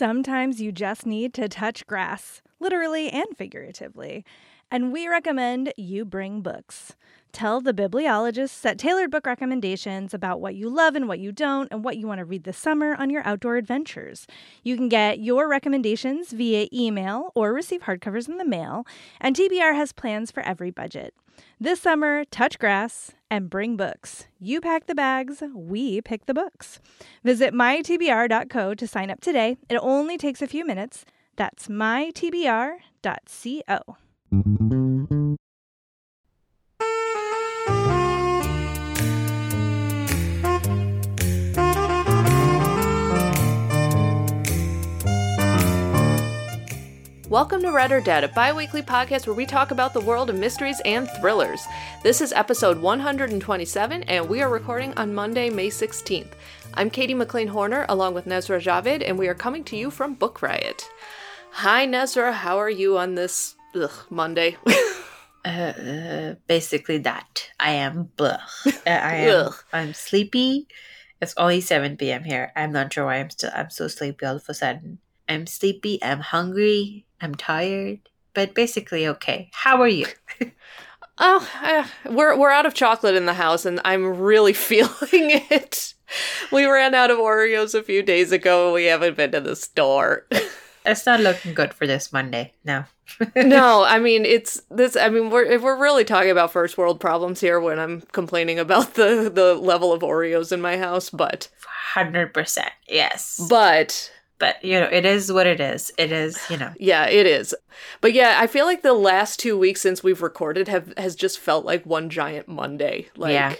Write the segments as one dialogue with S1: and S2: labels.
S1: Sometimes you just need to touch grass, literally and figuratively. And we recommend you bring books. Tell the bibliologists at Tailored Book Recommendations about what you love and what you don't, and what you want to read this summer on your outdoor adventures. You can get your recommendations via email or receive hardcovers in the mail, and TBR has plans for every budget. This summer, touch grass and bring books. You pack the bags, we pick the books. Visit mytbr.co to sign up today. It only takes a few minutes. That's mytbr.co.
S2: Welcome to Read or Dead, a bi weekly podcast where we talk about the world of mysteries and thrillers. This is episode 127, and we are recording on Monday, May 16th. I'm Katie McLean Horner, along with Nusrah Javed, and we are coming to you from Book Riot. Hi, Nusrah, how are you on this ugh, Monday?
S3: uh, uh, basically, that. I am blah. Uh, I am. I'm sleepy. It's only 7 p.m. here. I'm not sure why I'm still. I'm so sleepy all of a sudden. I'm sleepy. I'm hungry. I'm tired, but basically okay. How are you?
S2: oh, uh, we're we're out of chocolate in the house, and I'm really feeling it. We ran out of Oreos a few days ago. and We haven't been to the store.
S3: it's not looking good for this Monday. No.
S2: no, I mean it's this. I mean we're we're really talking about first world problems here when I'm complaining about the the level of Oreos in my house, but
S3: hundred percent yes.
S2: But
S3: but you know it is what it is it is you know
S2: yeah it is but yeah i feel like the last two weeks since we've recorded have has just felt like one giant monday like yeah.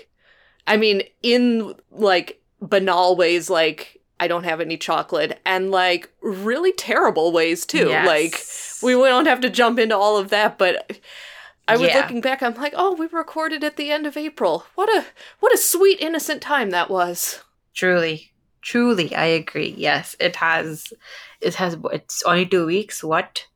S2: i mean in like banal ways like i don't have any chocolate and like really terrible ways too yes. like we, don't have to jump into all of that but I was yeah. looking back. I'm like, oh, we recorded at the end of April. What a what a sweet innocent time that was.
S3: Truly, Truly, I agree. Yes, it has. It has. It's only two weeks. What?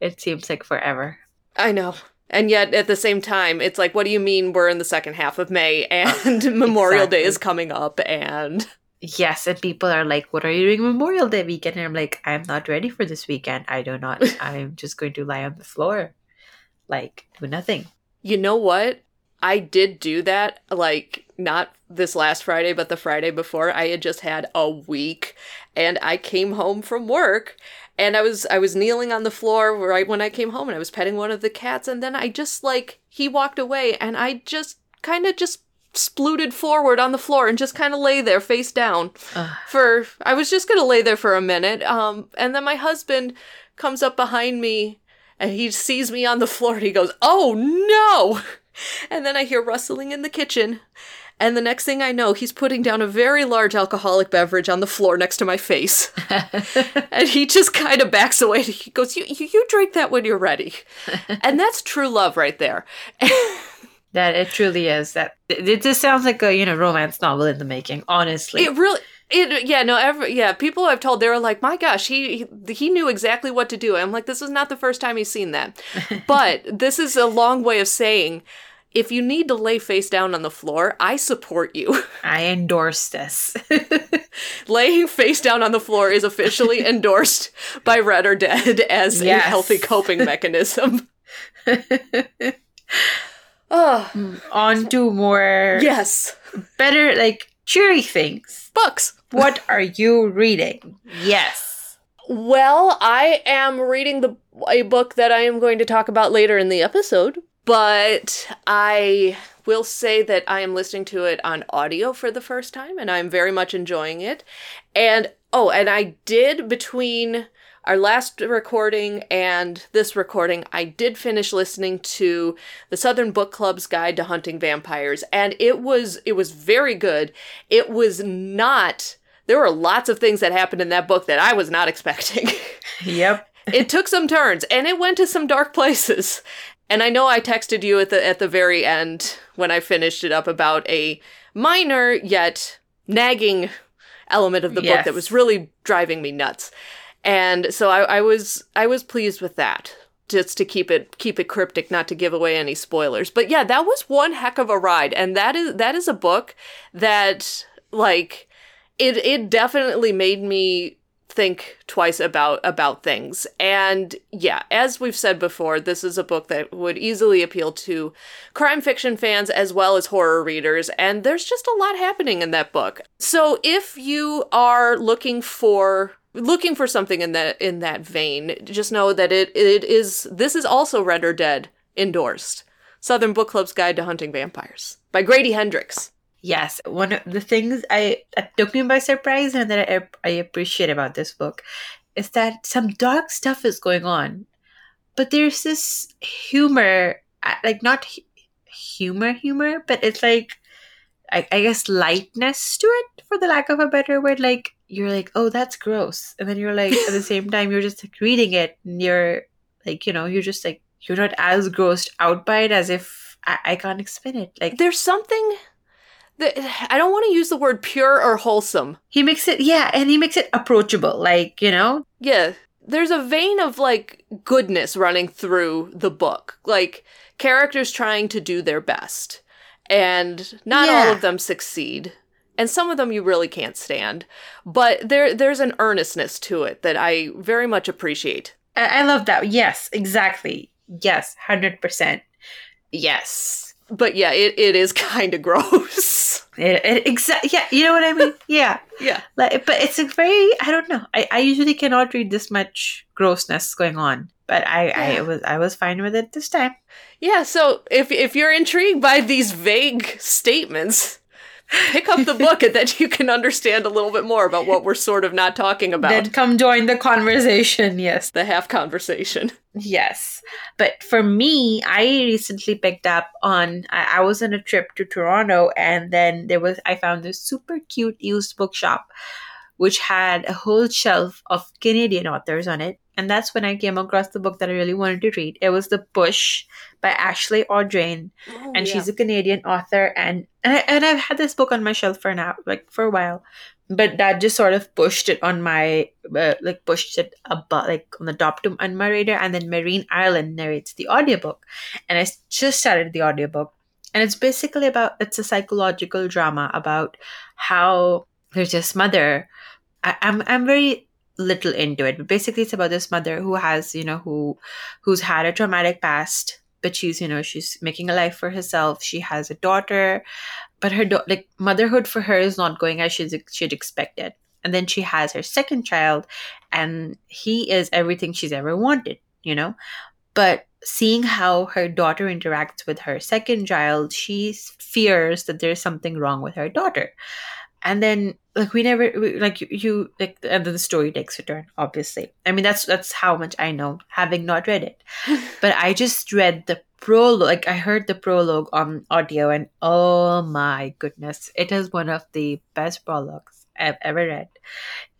S3: It seems like forever.
S2: I know. And yet, at the same time, it's like, what do you mean we're in the second half of May and Memorial exactly. Day is coming up? And
S3: yes, and people are like, what are you doing Memorial Day weekend? And I'm like, I'm not ready for this weekend. I do not. I'm just going to lie on the floor, like, do nothing.
S2: You know what? I did do that, like, not this last Friday, but the Friday before. I had just had a week and I came home from work and I was I was kneeling on the floor right when I came home and I was petting one of the cats and then I just like he walked away and I just kind of just splooted forward on the floor and just kind of lay there face down for I was just going to lay there for a minute um and then my husband comes up behind me and he sees me on the floor and he goes, "Oh no!" And then I hear rustling in the kitchen. And the next thing I know, he's putting down a very large alcoholic beverage on the floor next to my face. and he just kind of backs away. He goes, you, you, you drink that when you're ready. and that's true love right there.
S3: that it truly is. That it just sounds like a you know romance novel in the making. Honestly,
S2: it really it, yeah, no, ever, yeah. People I've told they're like, my gosh, he, he he knew exactly what to do. I'm like, this is not the first time he's seen that, but this is a long way of saying, if you need to lay face down on the floor, I support you.
S3: I endorse this.
S2: Laying face down on the floor is officially endorsed by Read or Dead as yes. a healthy coping mechanism.
S3: oh. On to more.
S2: Yes.
S3: Better, like, cheery things
S2: books.
S3: What are you reading? Yes.
S2: Well, I am reading the a book that I am going to talk about later in the episode, but I will say that I am listening to it on audio for the first time and I'm very much enjoying it. And oh, and I did between our last recording and this recording, I did finish listening to the Southern Book Club's Guide to Hunting Vampires, and it was it was very good. It was not. There were lots of things that happened in that book that I was not expecting.
S3: Yep.
S2: it took some turns, and it went to some dark places. And I know I texted you at the at the very end when I finished it up about a minor yet nagging element of the yes. book that was really driving me nuts and so I, I was I was pleased with that just to keep it keep it cryptic not to give away any spoilers but yeah that was one heck of a ride and that is that is a book that like it it definitely made me think twice about about things. And yeah, as we've said before, this is a book that would easily appeal to crime fiction fans as well as horror readers, and there's just a lot happening in that book. So if you are looking for looking for something in that in that vein, just know that it it is this is also Read or Dead endorsed. Southern Book Club's Guide to Hunting Vampires by Grady Hendrix.
S3: Yes, one of the things I that took me by surprise and that I, I appreciate about this book is that some dark stuff is going on, but there's this humor, like not humor, humor, but it's like I, I guess lightness to it, for the lack of a better word. Like you're like, oh, that's gross, and then you're like, at the same time, you're just like reading it, and you're like, you know, you're just like you're not as grossed out by it as if I can't explain it. Like
S2: there's something the, I don't want to use the word pure or wholesome.
S3: He makes it, yeah, and he makes it approachable, like, you know?
S2: Yeah. There's a vein of like goodness running through the book. Like characters trying to do their best. And not yeah. all of them succeed. And some of them you really can't stand. But there there's an earnestness to it that I very much appreciate.
S3: I, I love that. Yes, exactly. Yes, 100%. Yes
S2: but yeah, it, it is kind of gross.
S3: It, it exactly. Yeah, you know what I mean. Yeah,
S2: yeah.
S3: Like, but it's a very. I don't know. I, I usually cannot read this much grossness going on, but I, yeah. I was I was fine with it this time.
S2: Yeah. So if if you're intrigued by these vague statements, pick up the book and then you can understand a little bit more about what we're sort of not talking about.
S3: Then come join the conversation. Yes,
S2: the half conversation.
S3: Yes. But for me, I recently picked up on, I, I, was on a trip to Toronto and then there was, I found this super cute used bookshop which had a whole shelf of Canadian authors on it. And that's when I came across the book that I really wanted to read. It was The Push by Ashley Audrain. Oh, and yeah. she's a Canadian author. And, and, I, and I've had this book on my shelf for now, like for a while but that just sort of pushed it on my uh, like pushed it above like on the top to on my radar and then Marin Ireland narrates the audiobook and i just started the audiobook and it's basically about it's a psychological drama about how there's this mother I, i'm i'm very little into it. But basically it's about this mother who has you know who who's had a traumatic past but she's you know she's making a life for herself. She has a daughter but her do- like motherhood for her is not going as she'd, she'd expected. And then she has her second child and he is everything she's ever wanted you know? But seeing how her daughter interacts with her second child she fears that there's something wrong with her daughter. And then like we never we, like you, you like and the story takes a turn obviously. I mean that's that's how much i know having not read it. But i just read the prologue like i heard the prologue on audio and oh my goodness it is one of the best prologues i've ever read.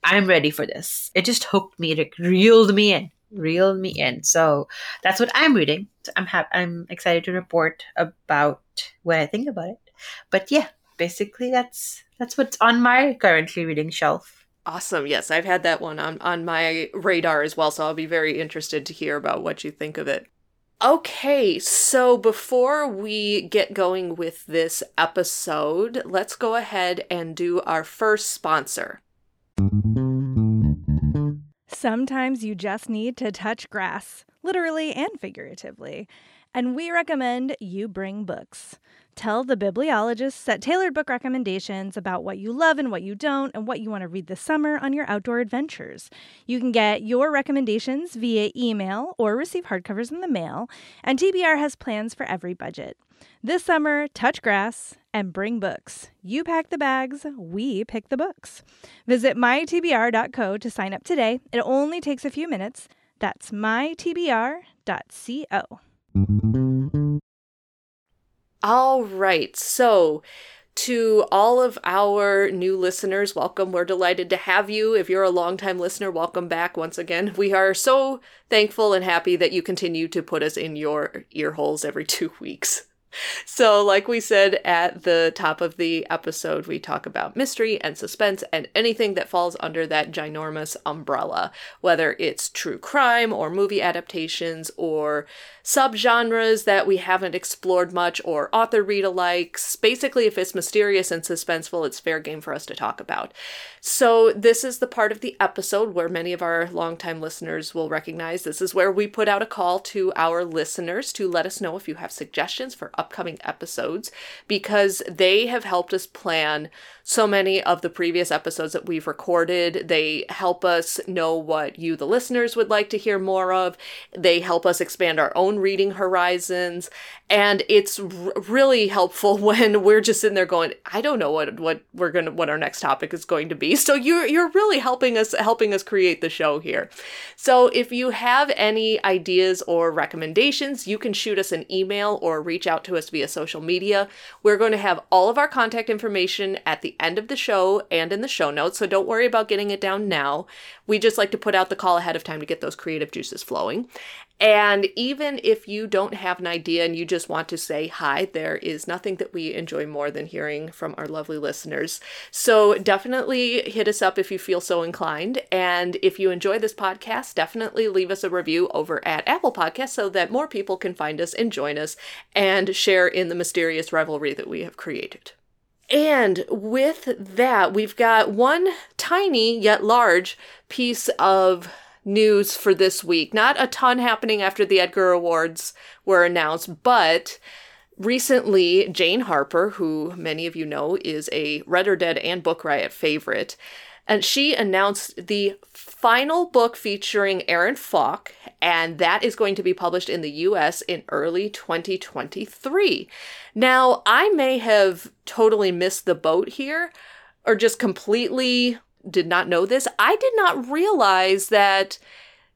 S3: I'm ready for this. It just hooked me it reeled me in reeled me in. So that's what i'm reading. I'm ha- i'm excited to report about what i think about it. But yeah basically that's that's what's on my currently reading shelf
S2: Awesome. Yes, I've had that one on, on my radar as well, so I'll be very interested to hear about what you think of it. Okay, so before we get going with this episode, let's go ahead and do our first sponsor.
S1: Sometimes you just need to touch grass, literally and figuratively, and we recommend you bring books. Tell the bibliologists set tailored book recommendations about what you love and what you don't, and what you want to read this summer on your outdoor adventures. You can get your recommendations via email or receive hardcovers in the mail, and TBR has plans for every budget. This summer, touch grass and bring books. You pack the bags, we pick the books. Visit mytbr.co to sign up today. It only takes a few minutes. That's mytbr.co.
S2: All right. So, to all of our new listeners, welcome. We're delighted to have you. If you're a longtime listener, welcome back once again. We are so thankful and happy that you continue to put us in your ear holes every two weeks. So, like we said at the top of the episode, we talk about mystery and suspense and anything that falls under that ginormous umbrella, whether it's true crime or movie adaptations or subgenres that we haven't explored much or author read alikes. Basically, if it's mysterious and suspenseful, it's fair game for us to talk about. So, this is the part of the episode where many of our longtime listeners will recognize this is where we put out a call to our listeners to let us know if you have suggestions for upcoming episodes because they have helped us plan so many of the previous episodes that we've recorded. They help us know what you, the listeners, would like to hear more of. They help us expand our own reading horizons. And it's r- really helpful when we're just sitting there going, I don't know what, what we're going to, what our next topic is going to be. So you're, you're really helping us, helping us create the show here. So if you have any ideas or recommendations, you can shoot us an email or reach out to us via social media. We're going to have all of our contact information at the end of the show and in the show notes, so don't worry about getting it down now. We just like to put out the call ahead of time to get those creative juices flowing. And even if you don't have an idea and you just want to say hi, there is nothing that we enjoy more than hearing from our lovely listeners. So definitely hit us up if you feel so inclined. And if you enjoy this podcast, definitely leave us a review over at Apple Podcasts so that more people can find us and join us and share in the mysterious rivalry that we have created. And with that, we've got one tiny yet large piece of news for this week. Not a ton happening after the Edgar Awards were announced, but recently Jane Harper, who many of you know is a Read or Dead and Book Riot favorite, and she announced the final book featuring Aaron Falk, and that is going to be published in the US in early 2023. Now, I may have totally missed the boat here, or just completely did not know this. I did not realize that.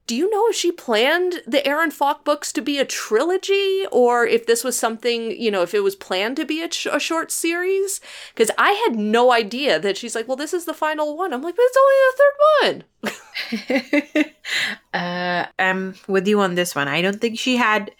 S2: Do you know if she planned the Aaron Falk books to be a trilogy or if this was something, you know, if it was planned to be a, ch- a short series? Because I had no idea that she's like, well, this is the final one. I'm like, but it's only
S3: the third one. uh, I'm with you on this one. I don't think she had,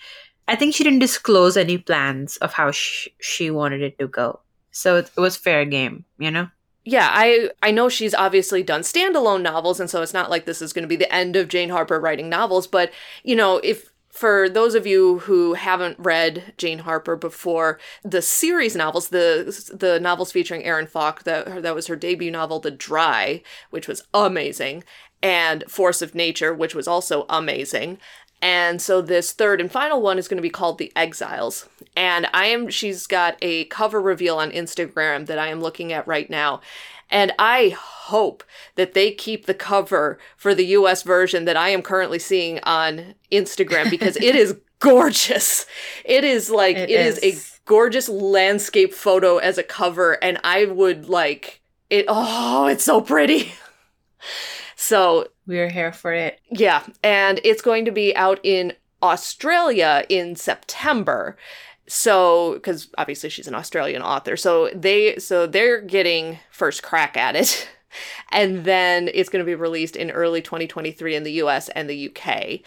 S3: I think she didn't disclose any plans of how sh- she wanted it to go. So it, it was fair game, you know?
S2: Yeah, I I know she's obviously done standalone novels, and so it's not like this is going to be the end of Jane Harper writing novels. But you know, if for those of you who haven't read Jane Harper before, the series novels, the the novels featuring Aaron Falk, that that was her debut novel, The Dry, which was amazing, and Force of Nature, which was also amazing. And so this third and final one is going to be called The Exiles. And I am she's got a cover reveal on Instagram that I am looking at right now. And I hope that they keep the cover for the US version that I am currently seeing on Instagram because it is gorgeous. It is like it, it is. is a gorgeous landscape photo as a cover and I would like it oh, it's so pretty. So
S3: we're here for it.
S2: Yeah, and it's going to be out in Australia in September. So, because obviously she's an Australian author, so they so they're getting first crack at it, and then it's going to be released in early 2023 in the U.S. and the U.K.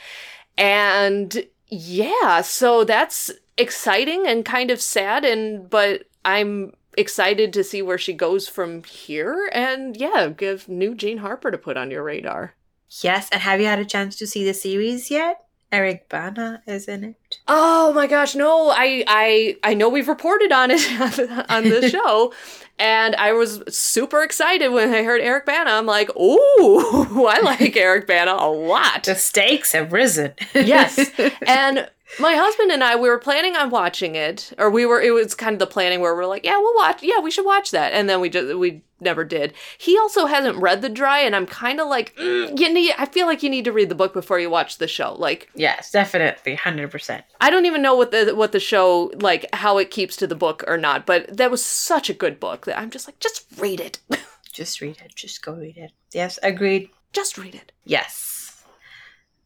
S2: And yeah, so that's exciting and kind of sad, and but I'm excited to see where she goes from here. And yeah, give new Jane Harper to put on your radar.
S3: Yes, and have you had a chance to see the series yet? Eric Bana is in it.
S2: Oh my gosh, no! I I I know we've reported on it on the show, and I was super excited when I heard Eric Bana. I'm like, ooh, I like Eric Bana a lot.
S3: The stakes have risen.
S2: yes, and my husband and I, we were planning on watching it, or we were. It was kind of the planning where we're like, yeah, we'll watch. Yeah, we should watch that, and then we just we never did. He also hasn't read The Dry, and I'm kind of like, mm, you need. I feel like you need to read the book before you watch the show. Like,
S3: yes, definitely, hundred percent.
S2: I don't even know what the what the show like how it keeps to the book or not, but that was such a good book that I'm just like, just read it.
S3: just read it. Just go read it. Yes, agreed.
S2: Just read it.
S3: Yes,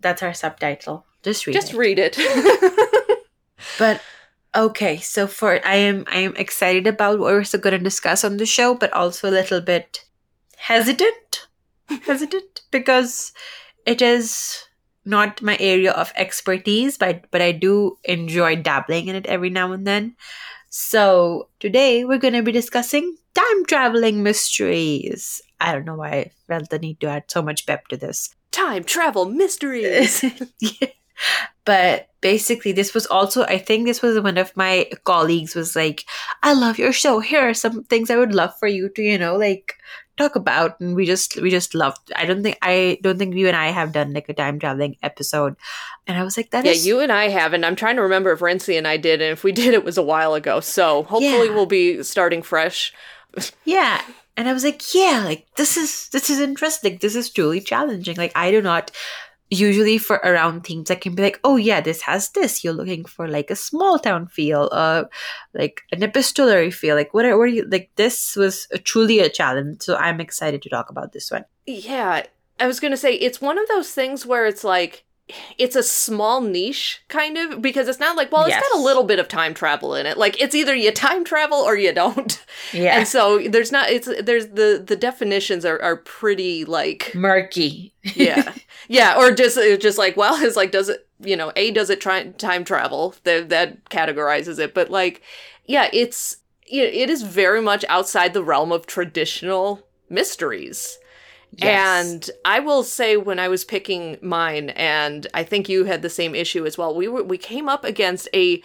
S3: that's our subtitle. Just read
S2: Just
S3: it.
S2: read it.
S3: but okay, so for I am I am excited about what we're so going to discuss on the show, but also a little bit hesitant, hesitant because it is not my area of expertise, but but I do enjoy dabbling in it every now and then. So today we're going to be discussing time traveling mysteries. I don't know why I felt the need to add so much pep to this.
S2: Time travel mysteries.
S3: yeah. But basically, this was also, I think this was one of my colleagues was like, I love your show. Here are some things I would love for you to, you know, like talk about and we just we just loved i don't think i don't think you and i have done like a time traveling episode and i was like that
S2: yeah
S3: is-
S2: you and i haven't i'm trying to remember if Rincey and i did and if we did it was a while ago so hopefully
S3: Yeah.
S2: we'll be starting fresh
S3: yeah and i was like yeah like this is this is interesting. This is truly challenging. Like i do not usually for around themes i can be like oh yeah this has this. You're looking for like a small town feel uh like an epistolary feel like what are, what are you like this was a, truly a challenge. So i'm excited to talk about this one.
S2: Yeah. I was gonna say it's one of those things where it's like it's a small niche kind of because it's not like well it's got a little bit of time travel in it. Like it's either you time travel or you don't.
S3: Yeah
S2: and so there's not it's there's the the definitions are, are pretty like
S3: murky.
S2: Yeah. Yeah. Or just just like well it's like does it you know a does it try time travel? That that categorizes it. But like yeah it's it, it is very much outside the realm of traditional mysteries
S3: Yes.
S2: and I will say when I was picking mine, and I think you had the same issue as well. We were we came up against a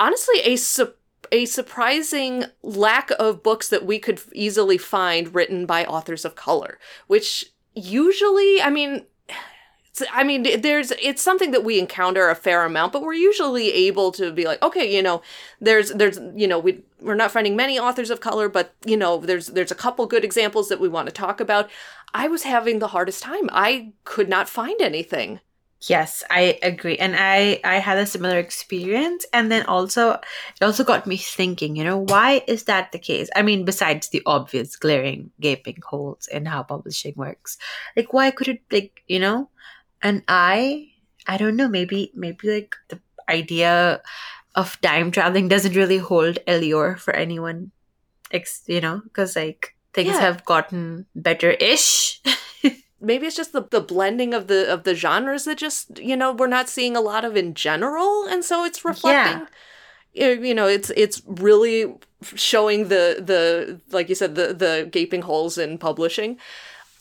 S2: honestly a su- a surprising lack of books that we could easily find written by authors of color, which usually, I mean. I mean, there's it's something that we encounter a fair amount, but we're usually able to be like, okay, you know, there's there's you know we we're not finding many authors of color, but you know, there's there's a couple good examples that we want to talk about. I was having the hardest time. I could not find anything.
S3: Yes, I agree. And I I had a similar experience and then also it also got me thinking, you know, why is that the case? I mean, besides the obvious glaring gaping holes in how publishing works. Like why could it like, you know? And I I don't know, maybe maybe like the idea of time traveling doesn't really hold allure for anyone. Ex- you know, because like things
S2: Yeah.
S3: have gotten better-ish.
S2: Maybe it's just the, the blending of the of the genres that just you know we're not seeing a lot of in general, and so it's reflecting. You you know, it's it's really showing the the like you said the the gaping holes in publishing.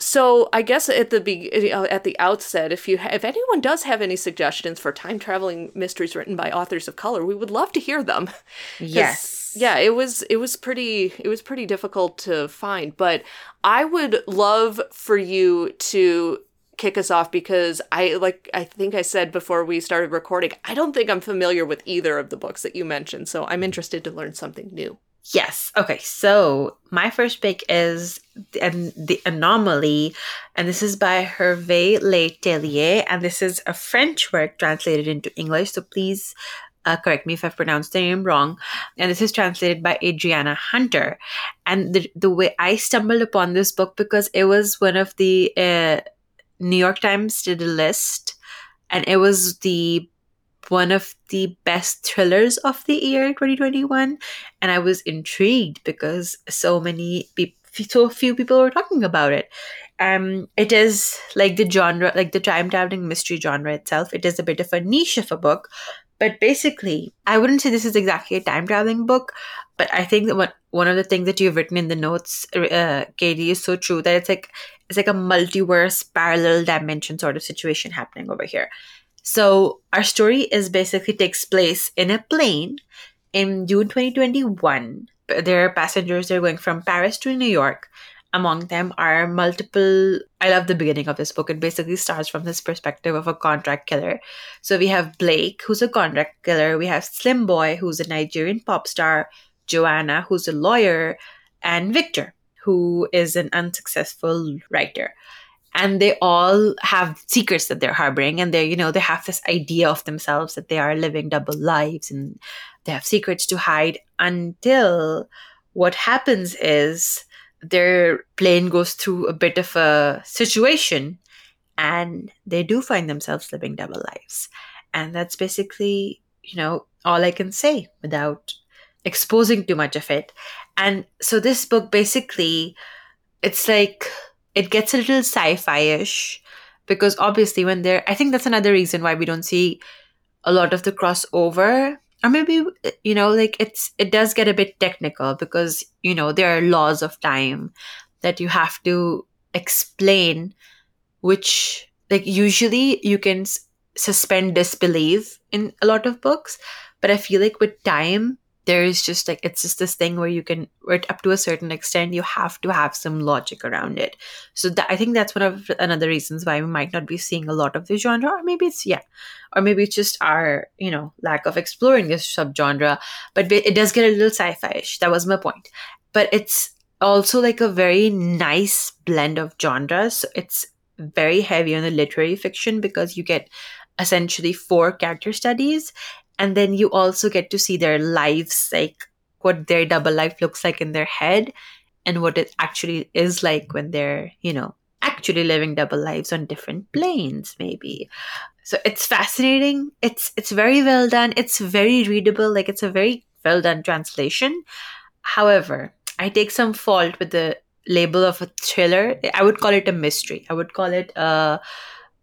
S2: So I guess at the be- at the outset, if you ha- if anyone does have any suggestions for time traveling mysteries written by authors of color, we would love to hear them.
S3: yes.
S2: yeah it was it was pretty it was pretty difficult to find but i would love for you to kick us off because i like i think i said before we started recording i don't think i'm familiar with either of the books that you mentioned so i'm interested to learn something new
S3: Yes. Okay. So my first pick is and the anomaly, and this is by Hervé Le Tellier, and this is a French work translated into English. So please uh, correct me if I've pronounced the name wrong. And this is translated by Adriana Hunter. And the the way I stumbled upon this book because it was one of the uh, New York Times did a list, and it was the one of the best thrillers of the year 2021 and i was intrigued because so many people so few people were talking about it. Um it is like the genre like the time traveling mystery genre itself. It is a bit of a niche of a book but basically i wouldn't say this is exactly a time traveling book but i think that what one of the things that you've written in the notes uh, katie is so true that it's like it's like a multiverse parallel dimension sort of situation happening over here so our story is basically takes place in a plane in June 2021. There are passengers that are going from Paris to New York. Among them are multiple. I love the beginning of this book. It basically starts from this perspective of a contract killer. So we have Blake, who's a contract killer. We have Slim Boy, who's a Nigerian pop star. Joanna, who's a lawyer. And Victor, who is an unsuccessful writer and they all have secrets that they're harboring and they you know they have this idea of themselves that they are living double lives and they have secrets to hide until what happens is their plane goes through a bit of a situation and they do find themselves living double lives. And that's basically you know all i can say without exposing too much of it. And so this book basically it's like it gets a little sci-fi-ish because obviously when they're i think that's another reason why we don't see a lot of the crossover. Or maybe you know like it's it does get a bit technical because you know there are laws of time that you have to explain which like usually you can suspend disbelief in a lot of books. But i feel like with time there is just like it's just this thing where you can where up to a certain extent you have to have some logic around it. So that, i think that's one of another reasons why we might not be seeing a lot of this genre. Or maybe it's yeah. Or maybe it's just our you know lack of exploring this subgenre. But it does get a little sci-fi-ish. That was my point. But it's also like a very nice blend of genres. So it's very heavy on the literary fiction because you get essentially four character studies and then you also get to see their lives like what their double life looks like in their head and what it actually is like when they're you know actually living double lives on different planes maybe. So it's fascinating. It's it's very well done. It's very readable. Like it's a very well done translation. However i take some fault with the label of a thriller. I would call it a mystery. I would call it a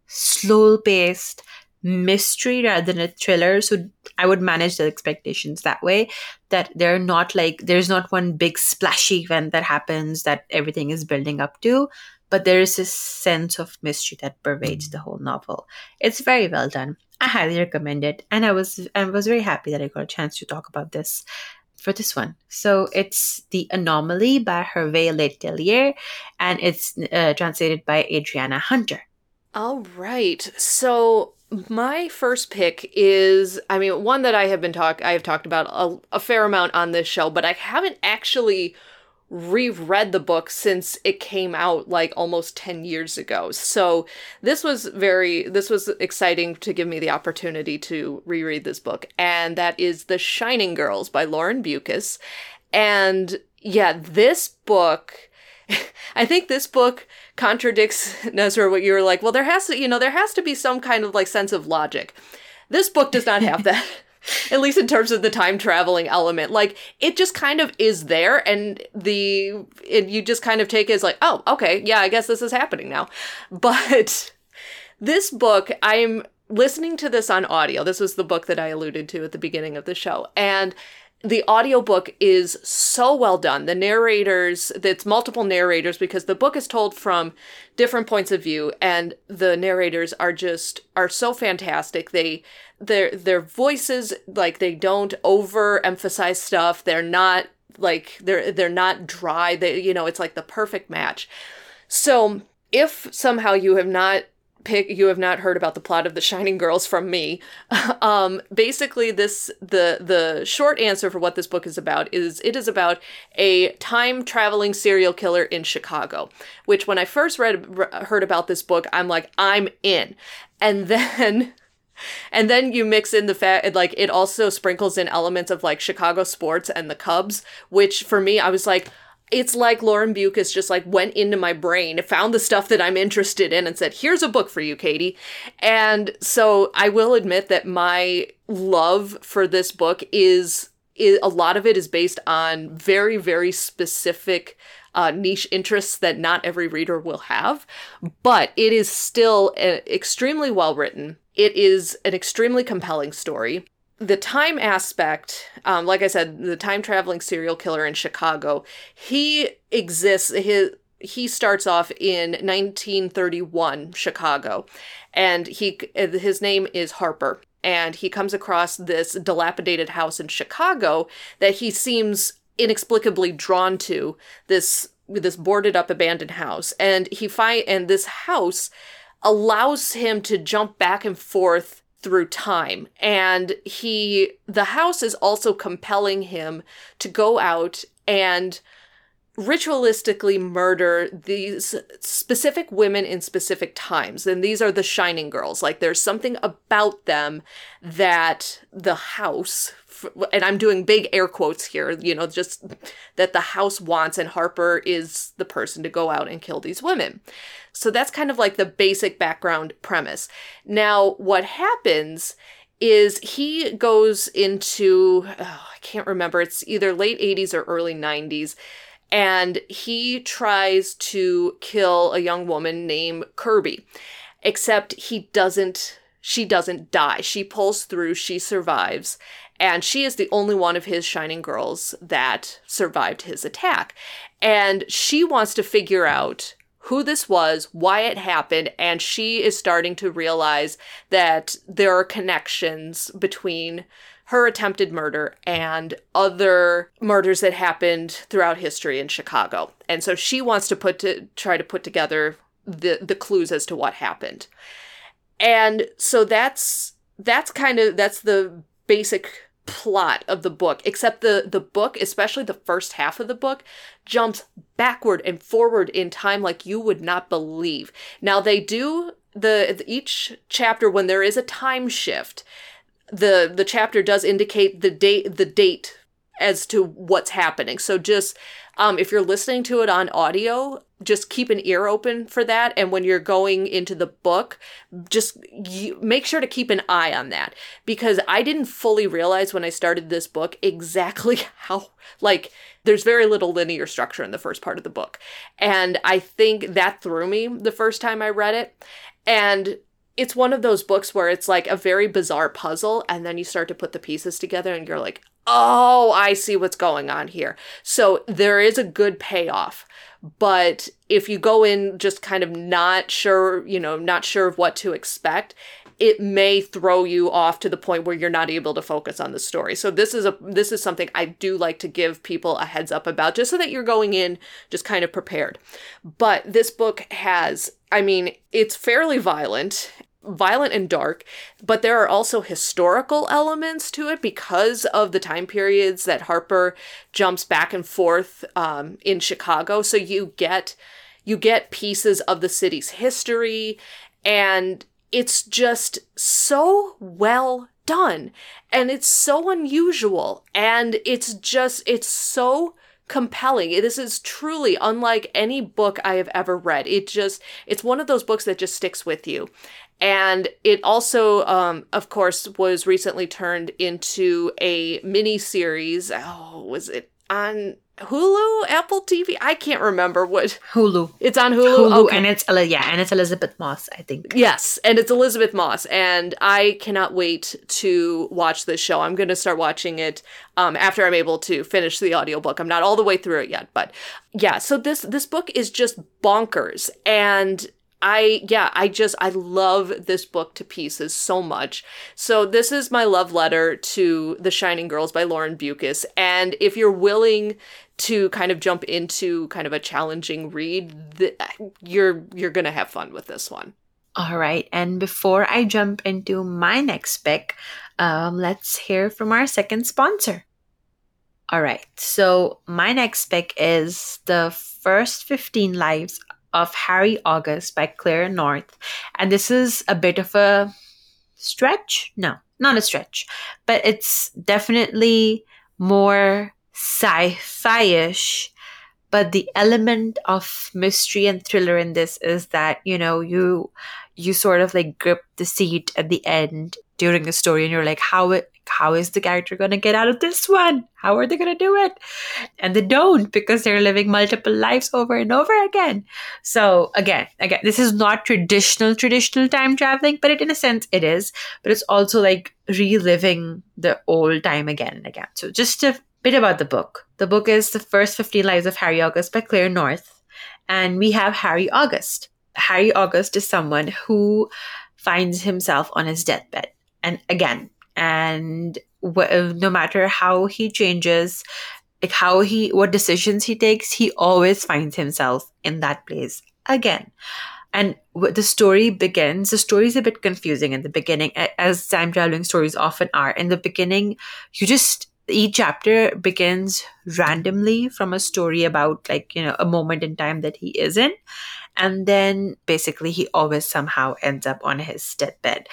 S3: slow paced mystery rather than a thriller so i would manage the expectations that way that they're not like there's not one big splashy event that happens that everything is building up to but there is this sense of mystery that pervades the whole novel it's very well done i highly recommend it and i was i was very happy that i got a chance to talk about this for this one. So it's The Anomaly by Hervé Le Tellier, and it's uh, translated by Adriana Hunter.
S2: All right. So my first pick is, I mean, one that I have been talk, I have talked about a, a fair amount on this show, but I haven't actually reread the book since it came out like almost 10 years ago. So this was very this was exciting to give me the opportunity to reread this book and that is The Shining Girls by Lauren Beukes. And yeah, this book I think this book contradicts Nusrah what you were like, well there has to, you know, there has to be some kind of like sense of logic. This book does not have that. at least in terms of the time traveling element like it just kind of is there and the and you just kind of take it as like oh okay yeah i guess this is happening now but this book i'm listening to this on audio this was the book that i alluded to at the beginning of the show and the audiobook is so well done. The narrators, it's multiple narrators because the book is told from different points of view and the narrators are just are so fantastic. They their their voices like they don't overemphasize stuff. They're not like they're they're not dry. They you know, it's like the perfect match. So, if somehow you have not pick you have not heard about the plot of the shining girls from me. Um basically this the the short answer for what this book is about is it is about a time traveling serial killer in chicago which when i first read heard about this book i'm like i'm in. And then and then you mix in the fact like it also sprinkles in elements of like chicago sports and the cubs which for me i was like it's like Lauren Beukes just like went into my brain, found the stuff that I'm interested in, and said, "Here's a book for you, Katie." And so I will admit that my love for this book is, is a lot of it is based on very very specific uh, niche interests that not every reader will have, but it is still a, extremely well written. It is an extremely compelling story the time aspect, um, like I said, the time traveling serial killer in Chicago, he exists. His he starts off in 1931 Chicago, and he his name is Harper, and he comes across this dilapidated house in Chicago that he seems inexplicably drawn to this this boarded up abandoned house, and he find and this house allows him to jump back and forth through time. And he the house is also compelling him to go out and ritualistically murder these specific women in specific times. And these are the shining girls. Like there's something about them that the house and I'm doing big air quotes here, you know, just that the house wants, and Harper is the person to go out and kill these women. So that's kind of like the basic background premise. Now, what happens is he goes into, oh, I can't remember, it's either late 80s or early 90s and he tries to kill a young woman named Kirby. except he doesn't she doesn't die. She pulls through, she survives, and she is the only one of his shining girls that survived his attack. And she wants to figure out who this was, why it happened, and she is starting to realize that there are connections between her attempted murder and other murders that happened throughout history in Chicago. And so she wants to put to try to put together the the clues as to what happened. And so that's that's kind of that's the basic plot of the book except the the book especially the first half of the book jumps backward and forward in time like you would not believe. Now they do the each chapter when there is a time shift the the chapter does indicate the date the date as to what's happening. So just um, if you're listening to it on audio, just keep an ear open for that. And when you're going into the book, just make sure to keep an eye on that because I didn't fully realize when I started this book exactly how, like, there's very little linear structure in the first part of the book. And I think that threw me the first time I read it. And it's one of those books where it's like a very bizarre puzzle and then you start to put the pieces together and you're like oh, I see what's going on here. So there is a good payoff. But if you go in just kind of not sure, you know, not sure of what to expect, it may throw you off to the point where you're not able to focus on the story. So this is a this is something I do like to give people a heads up about just so that you're going in just kind of prepared. But this book has I mean, it's fairly violent violent and dark, but there are also historical elements to it because of the time periods that Harper jumps back and forth um, in Chicago. So you get you get pieces of the city's history, and it's just so well done, and it's so unusual, and it's just it's so compelling. This is truly unlike any book I have ever read. It just, it's one of those books that just sticks with you. And it also, um, of course, was recently turned into a mini series. Oh, was it on Hulu, Apple TV? I can't remember what
S3: Hulu.
S2: It's on Hulu.
S3: Hulu, okay. and it's yeah, and it's Elisabeth Moss, I think.
S2: Yes, and it's Elisabeth Moss, and I cannot wait to watch this show. I'm going to start watching it um, after I'm able to finish the audiobook. I'm not all the way through it yet, but yeah. So this this book is just bonkers, and I, yeah, I just, I love this book to pieces so much. So, this is my love letter to The Shining Girls by Lauren Beukes. And if you're willing to kind of jump into kind of a challenging read, you're, you're going to have fun with this one.
S3: All right. And before I jump into my next pick, um, let's hear from our second sponsor. All right. So, my next pick is the first 15 lives of Harry August by Claire North. And this is a bit of a stretch. No, not a stretch, but it's definitely more sci fi ish. But the element of mystery and thriller in this is that, you know, you you sort of like grip the seat at the end during the story and you're like, how it how is the character going to get out of this one? How are they going to do it? And they don't because they're living multiple lives over and over again. So again, again, this is not traditional, traditional time traveling, but it, in a sense it is, but it's also like reliving the old time again and again. So just a bit about the book. The book is The First 15 Lives of Harry August by Claire North. And we have Harry August. Harry August is someone who finds himself on his deathbed. And again, and wh- uh, no matter how he changes like how he what decisions he takes he always finds himself in that place again. And the story begins the story is a bit confusing in the beginning as time traveling stories often are. In the beginning you just each chapter begins randomly from a story about like you know a moment in time that he is in and then basically he always somehow ends up on his deathbed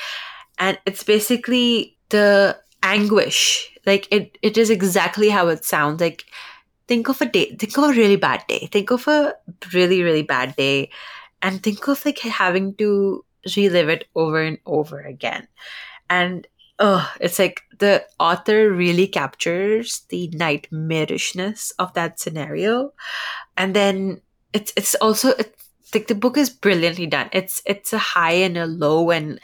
S3: and it's basically the anguish. Like it it is exactly how it sounds. Like think of a day think of a really bad day. Think of a really really bad day. And think of like having to relive it over and over again. And oh it's like the author really captures the nightmarishness of that scenario. And then it's it's also it's like the book is brilliantly done. It's it's a high and a low, and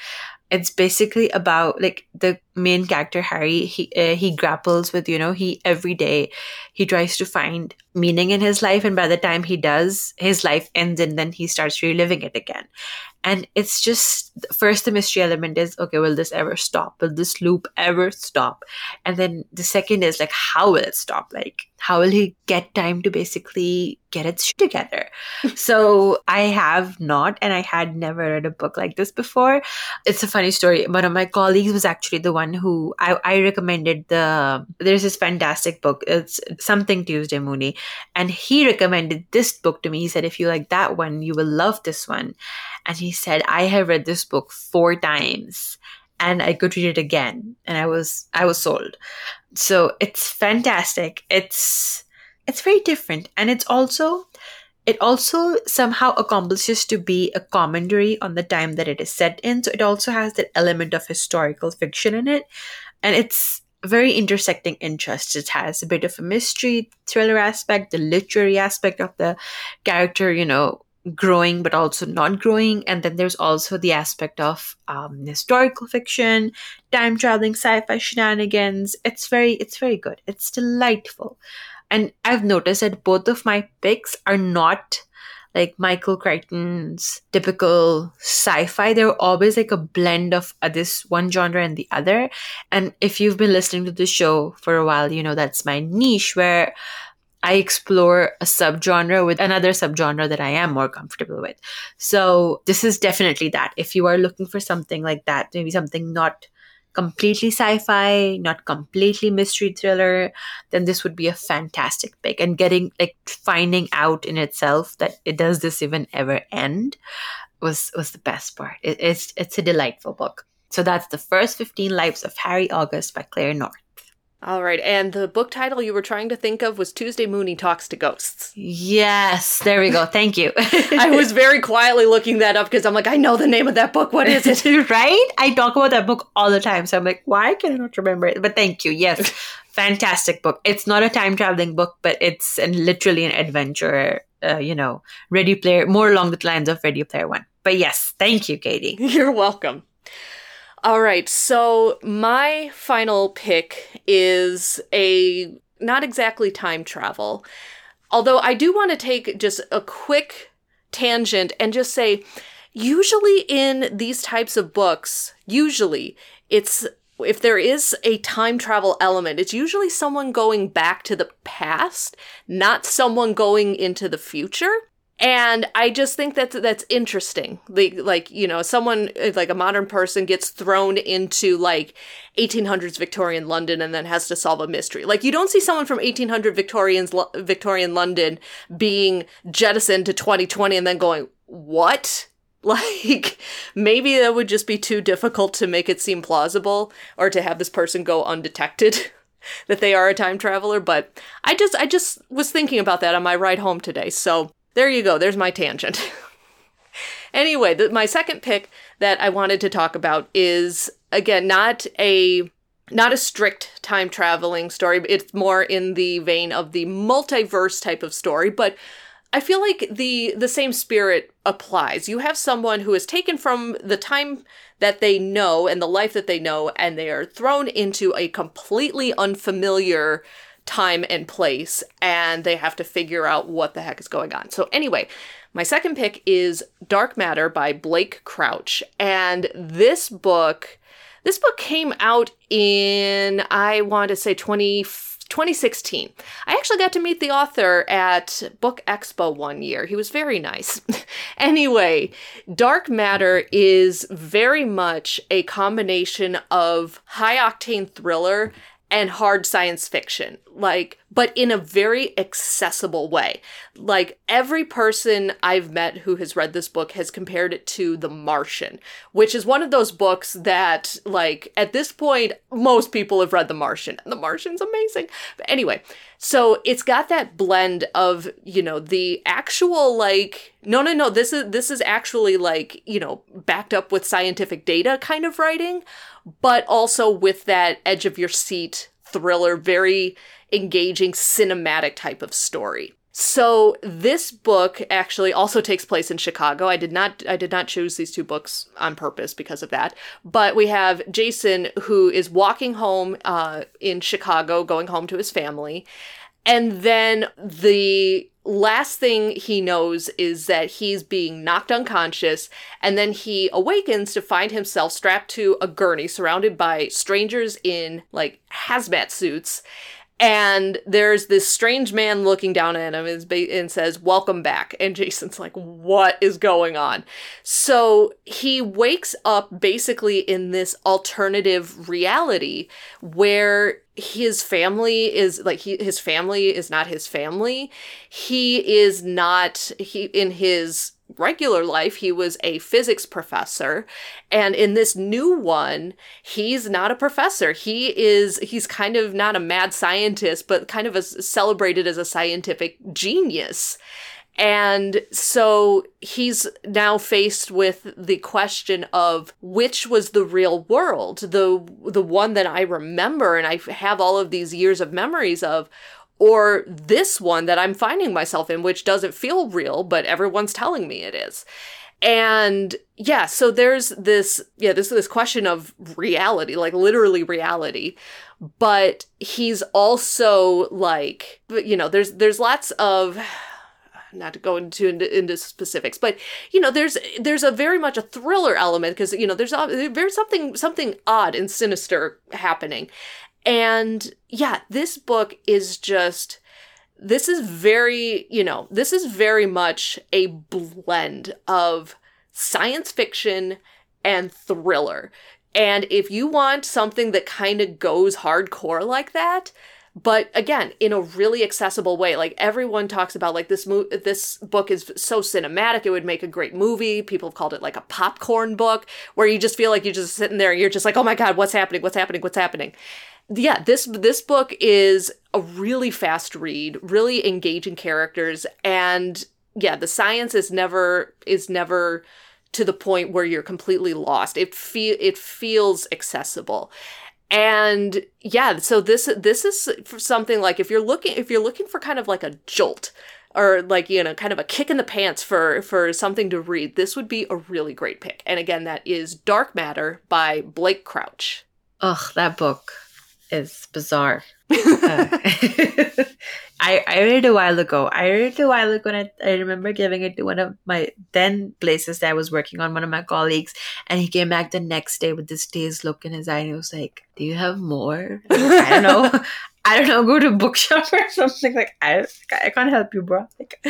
S3: it's basically about like the main character Harry. He uh, he grapples with you know he every day he tries to find meaning in his life, and by the time he does, his life ends, and then he starts reliving it again. And it's just first the mystery element is okay will this ever stop? Will this loop ever stop? And then the second is like how will it stop? Like how will he get time to basically get it together? So i have not and i had never read a book like this before. It's a funny story. One of my colleagues was actually the one who i, I recommended the there's this fantastic book it's something tuesday mooney and he recommended this book to me he said if you like that one you will love this one and he said, I have read this book four times and I could read it again. And I was, I was sold. So it's fantastic. It's, it's very different. And it's also, it also somehow accomplishes to be a commentary on the time that it is set in. So it also has that element of historical fiction in it. And it's very intersecting interests. It has a bit of a mystery thriller aspect, the literary aspect of the character, you know, growing but also not growing and then there's also the aspect of um, historical fiction time traveling sci-fi shenanigans it's very it's very good it's delightful and i've noticed that both of my picks are not like michael crichton's typical sci-fi they're always like a blend of uh, this one genre and the other and if you've been listening to the show for a while you know that's my niche where I explore a subgenre with another subgenre that I am more comfortable with. So this is definitely that. If you are looking for something like that, maybe something not completely sci-fi, not completely mystery thriller, then this would be a fantastic pick. And getting like finding out in itself that it does this even ever end was was the best part. It, it's it's a delightful book. So that's the first 15 lives of Harry August by Claire North.
S2: All right, and the book title you were trying to think of was Tuesday Mooney Talks to Ghosts.
S3: Yes, there we go. Thank you.
S2: I was very quietly looking that up because I'm like, I know the name of that book. What is it?
S3: right? I talk about that book all the time, so I'm like, why can I not remember it? But thank you. Yes, fantastic book. It's not a time traveling book, but it's an, literally an adventure. Uh, you know, Ready Player, more along the lines of Ready Player One. But yes, thank you, Katie.
S2: You're welcome. All right, so my final pick is a not exactly time travel. Although I do want to take just a quick tangent and just say usually in these types of books, usually it's if there is a time travel element, it's usually someone going back to the past, not someone going into the future and i just think that that's interesting. Like like you know someone like a modern person gets thrown into like 1800s victorian london and then has to solve a mystery. Like you don't see someone from 1800 victorians victorian london being jettisoned to 2020 and then going what? Like maybe that would just be too difficult to make it seem plausible or to have this person go undetected that they are a time traveler. But i just i just was thinking about that on my ride home today. So there you go. There's my tangent. anyway, the, my second pick that I wanted to talk about is again not a not a strict time traveling story. It's more in the vein of the multiverse type of story, but I feel like the the same spirit applies. You have someone who is taken from the time that they know and the life that they know and they are thrown into a completely unfamiliar time and place, and they have to figure out what the heck is going on. So, anyway, my second pick is Dark Matter by Blake Crouch. And this book, this book came out in, I want to say 20, 2016. I actually got to meet the author at Book Expo one year. He was very nice. anyway, Dark Matter is very much a combination of high octane thriller and hard science fiction. Like but in a very accessible way. Like every person i've met who has read this book has compared it to the martian which is one of those books that like at this point most people have read the martian and the martian's amazing. But anyway so it's got that blend of you know the actual like no no no this is this is actually like you know backed up with scientific data kind of writing but also with that edge of your seat thriller, very engaging cinematic type of story. So this book actually also takes place in Chicago. I did not I did not choose these two books on purpose because of that. But we have Jason who is walking home uh, in Chicago, going home to his family, and then the last thing he knows is that he's being knocked unconscious, and then he awakens to find himself strapped to a gurney, surrounded by strangers in like hazmat suits and there's this strange man looking down at him and says, Welcome back. And Jason's like, What is going on? So he wakes up basically in this alternative reality where his family is like he, his family is not his family. He is not he in his regular life, he was a physics professor. And in this new one, he's not a professor. He is, he's kind of not a mad scientist, but kind of a, celebrated as a scientific genius. And so he's now faced with the question of which was the real world, the the one that I remember and I have all of these years of memories of, or this one that I'm finding myself in, which doesn't feel real, but everyone's telling me it is. And yeah, so there's this, yeah, this this question of reality, like literally reality. But he's also like, you know, there's there's lots of not to go into, into, into specifics, but you know, there's there's a very much a thriller element because you know there's a, there's something something odd and sinister happening, and yeah, this book is just this is very, you know, this is very much a blend of science fiction and thriller. And if you want something that kind of goes hardcore like that, but again in a really accessible way like everyone talks about like this mo- this book is so cinematic it would make a great movie. People have called it like a popcorn book where you just feel like you're just sitting there and you're just like oh my god what's happening? What's happening? What's happening yeah, this this book is a really fast read, really engaging characters, and yeah, the science is never is never to the point where you're completely lost. It feel it feels accessible. And yeah, so this this is something like if you're looking if you're looking for kind of like a jolt or like you know kind of a kick in the pants for for something to read, this would be a really great pick. And again, that is Dark Matter by Blake Crouch.
S3: Ugh, that book is bizarre. uh, I, I read it a while ago. I read it a while ago and I, I remember giving it to one of my then places that I was working on, one of my colleagues, and he came back the next day with this dazed look in his eye and he was like, Do you have more? I don't know. I don't know, go to bookshop or something. Like I I can't help you, bro. Like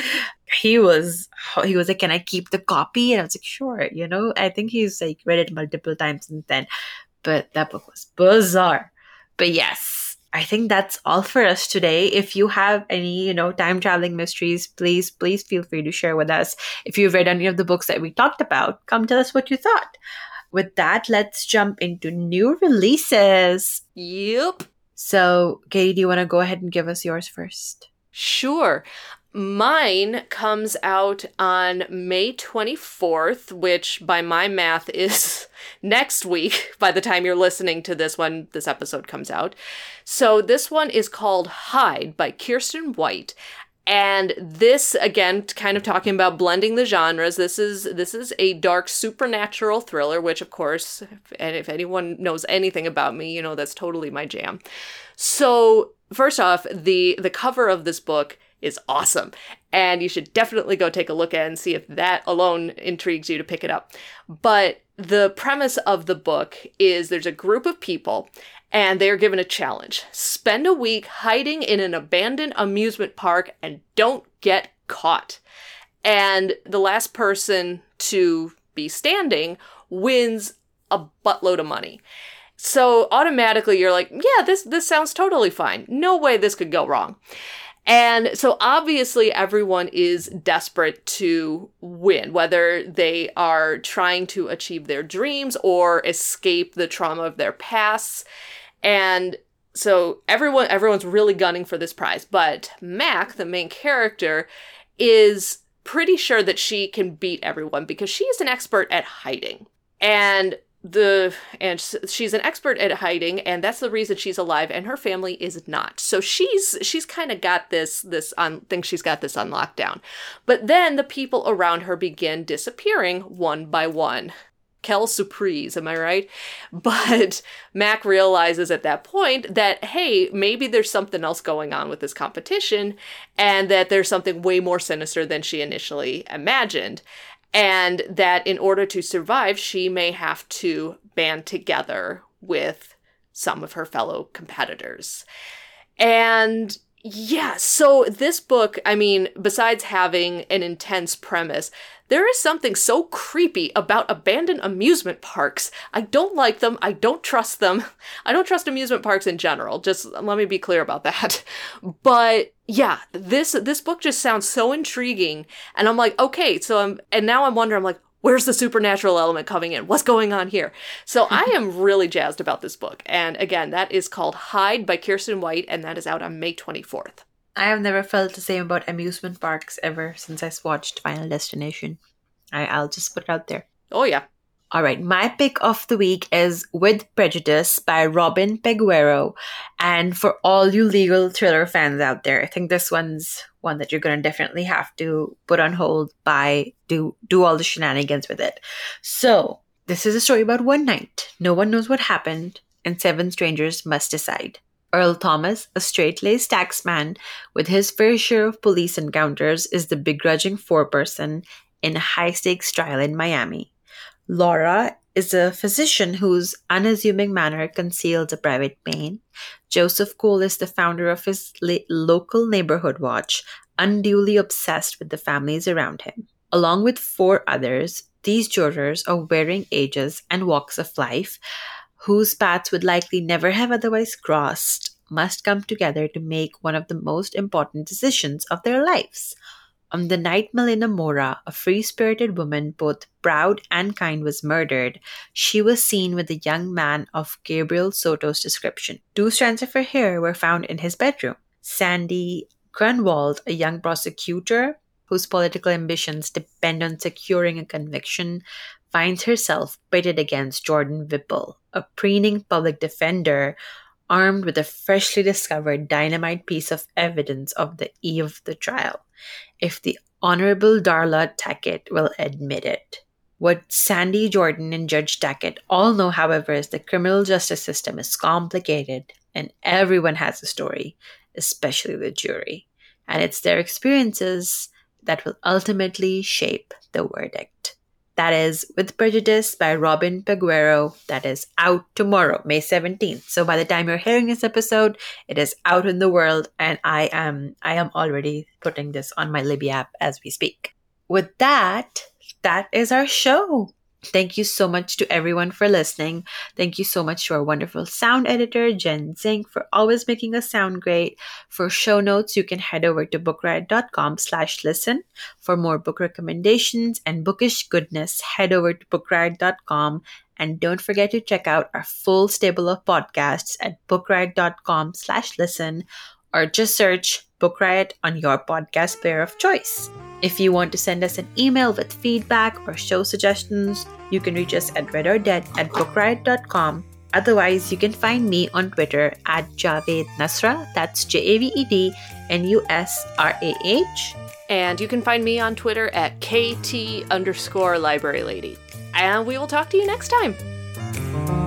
S3: he was he was like, Can I keep the copy? And I was like, Sure, you know. I think he's like read it multiple times since then. But that book was bizarre. But yes, I think that's all for us today. If you have any, you know, time traveling mysteries, please, please feel free to share with us. If you've read any of the books that we talked about, come tell us what you thought. With that, let's jump into new releases.
S2: Yep.
S3: So, Katie, do you want to go ahead and give us yours first?
S2: Sure. Mine comes out on May 24th, which by my math is next week by the time you're listening to this one, this episode comes out. So this one is called Hide by Kiersten White. And this again kind of talking about blending the genres. This is this is a dark supernatural thriller which of course and if anyone knows anything about me, you know that's totally my jam. So, first off, the the cover of this book is awesome. And you should definitely go take a look at and see if that alone intrigues you to pick it up. But the premise of the book is there's a group of people and they are given a challenge. Spend a week hiding in an abandoned amusement park and don't get caught. And the last person to be standing wins a buttload of money. So automatically you're like, yeah, this this sounds totally fine. No way this could go wrong. And so obviously everyone is desperate to win, whether they are trying to achieve their dreams or escape the trauma of their pasts. And so everyone everyone's really gunning for this prize, but Mac, the main character, is pretty sure that she can beat everyone because she is an expert at hiding. And the and she's an expert at hiding and that's the reason she's alive and her family is not. So she's she's kind of got this this on think she's got this on lockdown. But then the people around her begin disappearing one by one. Quelle surprise, am I right? But Mac realizes at that point that, hey, maybe there's something else going on with this competition and that there's something way more sinister than she initially imagined and that in order to survive, she may have to band together with some of her fellow competitors. And yeah, so this book, I mean, besides having an intense premise, there is something so creepy about abandoned amusement parks. I don't like them. I don't trust them. I don't trust amusement parks in general. Just let me be clear about that. But yeah, this this book just sounds so intriguing and I'm like, okay, so I'm and now I'm wondering I'm like, where's the supernatural element coming in? What's going on here? So I am really jazzed about this book. And again, that is called Hide by kiersten White and that is out on May 24th.
S3: I have never felt the same about amusement parks ever since I watched Final Destination. I, I'll just put it out there.
S2: Oh, yeah.
S3: All right, my pick of the week is With Prejudice by Robin Peguero. And for all you legal thriller fans out there, I think this one's one that you're going to definitely have to put on hold by do do all the shenanigans with it. So, this is a story about one night. No one knows what happened, and seven strangers must decide. Earl Thomas, a straight laced taxman with his fair share of police encounters, is the begrudging foreperson in a high stakes trial in Miami. Laura is a physician whose unassuming manner conceals a private pain. Joseph Cole is the founder of his la- local neighborhood watch, unduly obsessed with the families around him. Along with four others, these jurors of varying ages and walks of life whose paths would likely never have otherwise crossed, must come together to make one of the most important decisions of their lives. On the night Melina Mora, a free spirited woman, both proud and kind, was murdered, she was seen with a young man of Gabriel Soto's description. Two strands of her hair were found in his bedroom. Sandy Grunwald, a young prosecutor whose political ambitions depend on securing a conviction, finds herself pitted against Jordan Whipple, a preening public defender armed with a freshly discovered dynamite piece of evidence of the eve of the trial, if the Honorable Darla Tackett will admit it. What Sandy Jordan and Judge Tackett all know, however, is the criminal justice system is complicated and everyone has a story, especially the jury. And it's their experiences that will ultimately shape the verdict. That is With Prejudice by Robin Peguero. That is out tomorrow, May 17th. So by the time you're hearing this episode, it is out in the world and I am I am already putting this on my Libby app as we speak. With that, that is our show. Thank you so much to everyone for listening. Thank you so much to our wonderful sound editor, Jen Zink, for always making us sound great. For show notes, you can head over to bookriot.com slash listen. For more book recommendations and bookish goodness, head over to bookriot.com and don't forget to check out our full stable of podcasts at bookriot.com slash listen or just search Book Riot on your podcast player of choice. If you want to send us an email with feedback or show suggestions, you can reach us at readordead at bookriot.com. Otherwise, you can find me on Twitter at Javed Nusrah. That's J A V E D N U S R A H.
S2: And you can find me on Twitter at KT underscore library lady. And we will talk to you next time.